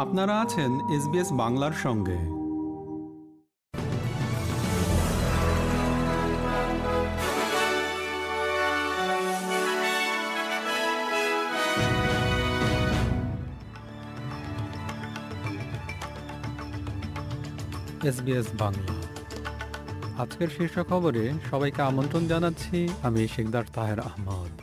আপনারা আছেন এসবিএস বাংলার সঙ্গে। এসবিএস বাংলা। আজকের শীর্ষ খবরে সবাইকে আমন্ত্রণ জানাচ্ছি আমি শেখদার তাহের আহমদ।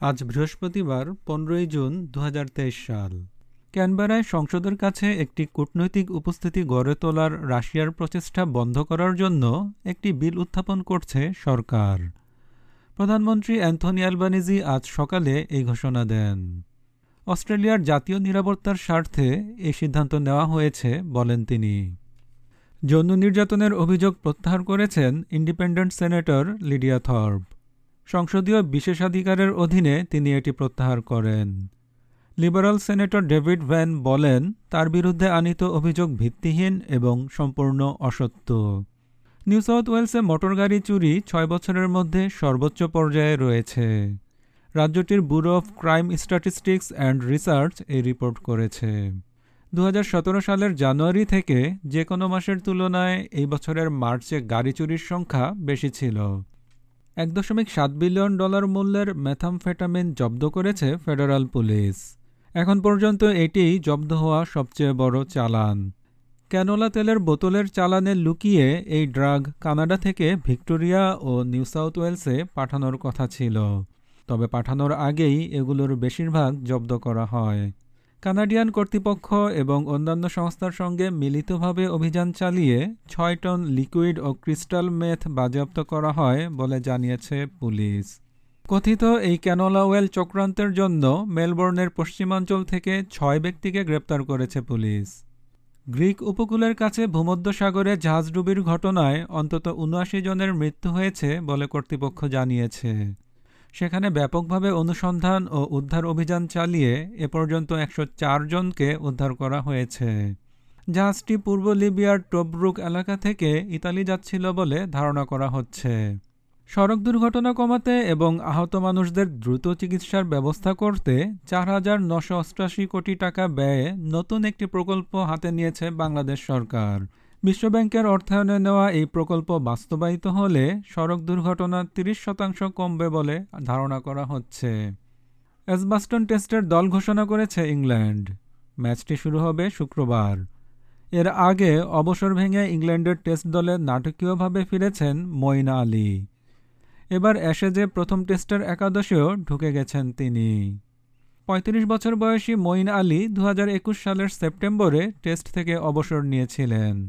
আজ বৃহস্পতিবার পনেরোই জুন দু হাজার তেইশ সাল। ক্যানবেরায় সংসদের কাছে একটি কূটনৈতিক উপস্থিতি গড়ে তোলার রাশিয়ার প্রচেষ্টা বন্ধ করার জন্য একটি বিল উত্থাপন করছে সরকার। প্রধানমন্ত্রী অ্যান্থনি অ্যালবানিজি আজ সকালে এই ঘোষণা দেন। অস্ট্রেলিয়ার জাতীয় নিরাপত্তার স্বার্থে এই সিদ্ধান্ত নেওয়া হয়েছে বলেন তিনি। যৌন নির্যাতনের অভিযোগ প্রত্যাহার করেছেন ইন্ডিপেন্ডেন্ট সেনেটর লিডিয়া থর্ব। সংসদীয় বিশেষাধিকারের অধীনে তিনি এটি প্রত্যাহার করেন। লিবারাল সেনেটর ডেভিড ভ্যান বলেন, তার বিরুদ্ধে আনিত অভিযোগ ভিত্তিহীন এবং সম্পূর্ণ অসত্য। নিউ সাউথ ওয়েলসে মোটরগাড়ি চুরি ছয় বছরের মধ্যে সর্বোচ্চ পর্যায়ে রয়েছে। রাজ্যটির bureau of crime statistics and research এই রিপোর্ট করেছে। দু হাজার সতেরো সালের জানুয়ারি থেকে যে কোনো মাসের তুলনায় এই বছরের মার্চে গাড়ি চুরির সংখ্যা বেশি ছিল। এক দশমিক সাত বিলিয়ন ডলার মূল্যের ম্যাথামফেটামিন জব্দ করেছে ফেডারাল পুলিশ। এখন পর্যন্ত এটিই জব্দ হওয়া সবচেয়ে বড় চালান। ক্যানোলা তেলের বোতলের চালানে লুকিয়ে এই ড্রাগ কানাডা থেকে ভিক্টোরিয়া ও নিউ সাউথ ওয়েলসে পাঠানোর কথা ছিল। তবে পাঠানোর আগেই এগুলোর বেশিরভাগ জব্দ করা হয়। কানাডিয়ান কর্তৃপক্ষ এবং অন্যান্য সংস্থার সঙ্গে মিলিতভাবে অভিযান চালিয়ে ছয় টন লিকুইড ও ক্রিস্টাল মেথ বাজেয়াপ্ত করা হয় বলে জানিয়েছে পুলিশ। কথিত এই ক্যানোলা ওয়েল চক্রান্তের জন্য মেলবোর্নের পশ্চিমাঞ্চল থেকে ছয় ব্যক্তিকে গ্রেপ্তার করেছে পুলিশ। গ্রিক উপকূলের কাছে ভূমধ্যসাগরে জাহাজডুবির ঘটনায় অন্তত উনআশি জনের মৃত্যু হয়েছে বলে কর্তৃপক্ষ জানিয়েছে। সেখানে ব্যাপকভাবে অনুসন্ধান ও উদ্ধার অভিযান চালিয়ে এ পর্যন্ত একশ চার জনকে উদ্ধার করা হয়েছে। জাহাজটি পূর্ব লিবিয়ার টোবরুক এলাকা থেকে ইতালি যাচ্ছিল বলে ধারণা করা হচ্ছে। সড়ক দুর্ঘটনা কমাতে এবং আহত মানুষদের দ্রুত চিকিৎসার ব্যবস্থা করতে চার হাজার নশো অষ্টাশি কোটি টাকা ব্যয়ে নতুন একটি প্রকল্প হাতে নিয়েছে বাংলাদেশ সরকার। বিশ্বব্যাংকের অর্থায়নে নেওয়া এই প্রকল্প বাস্তবায়িত হলে সড়ক দুর্ঘটনা তিরিশ শতাংশ কমবে বলে ধারণা করা হচ্ছে। এসবাস্টন টেস্টের দল ঘোষণা করেছে ইংল্যান্ড। ম্যাচটি শুরু হবে শুক্রবার। এর আগে অবসর ভেঙে ইংল্যান্ডের টেস্ট দলে নাটকীয়ভাবে ফিরেছেন মইনা আলী। এবার অ্যাশেজে প্রথম টেস্টের একাদশেও ঢুকে গেছেন তিনি। ৩৫ বছর বয়সী মঈন আলী দু হাজার একুশ সালের সেপ্টেম্বরে টেস্ট থেকে অবসর নিয়েছিলেন।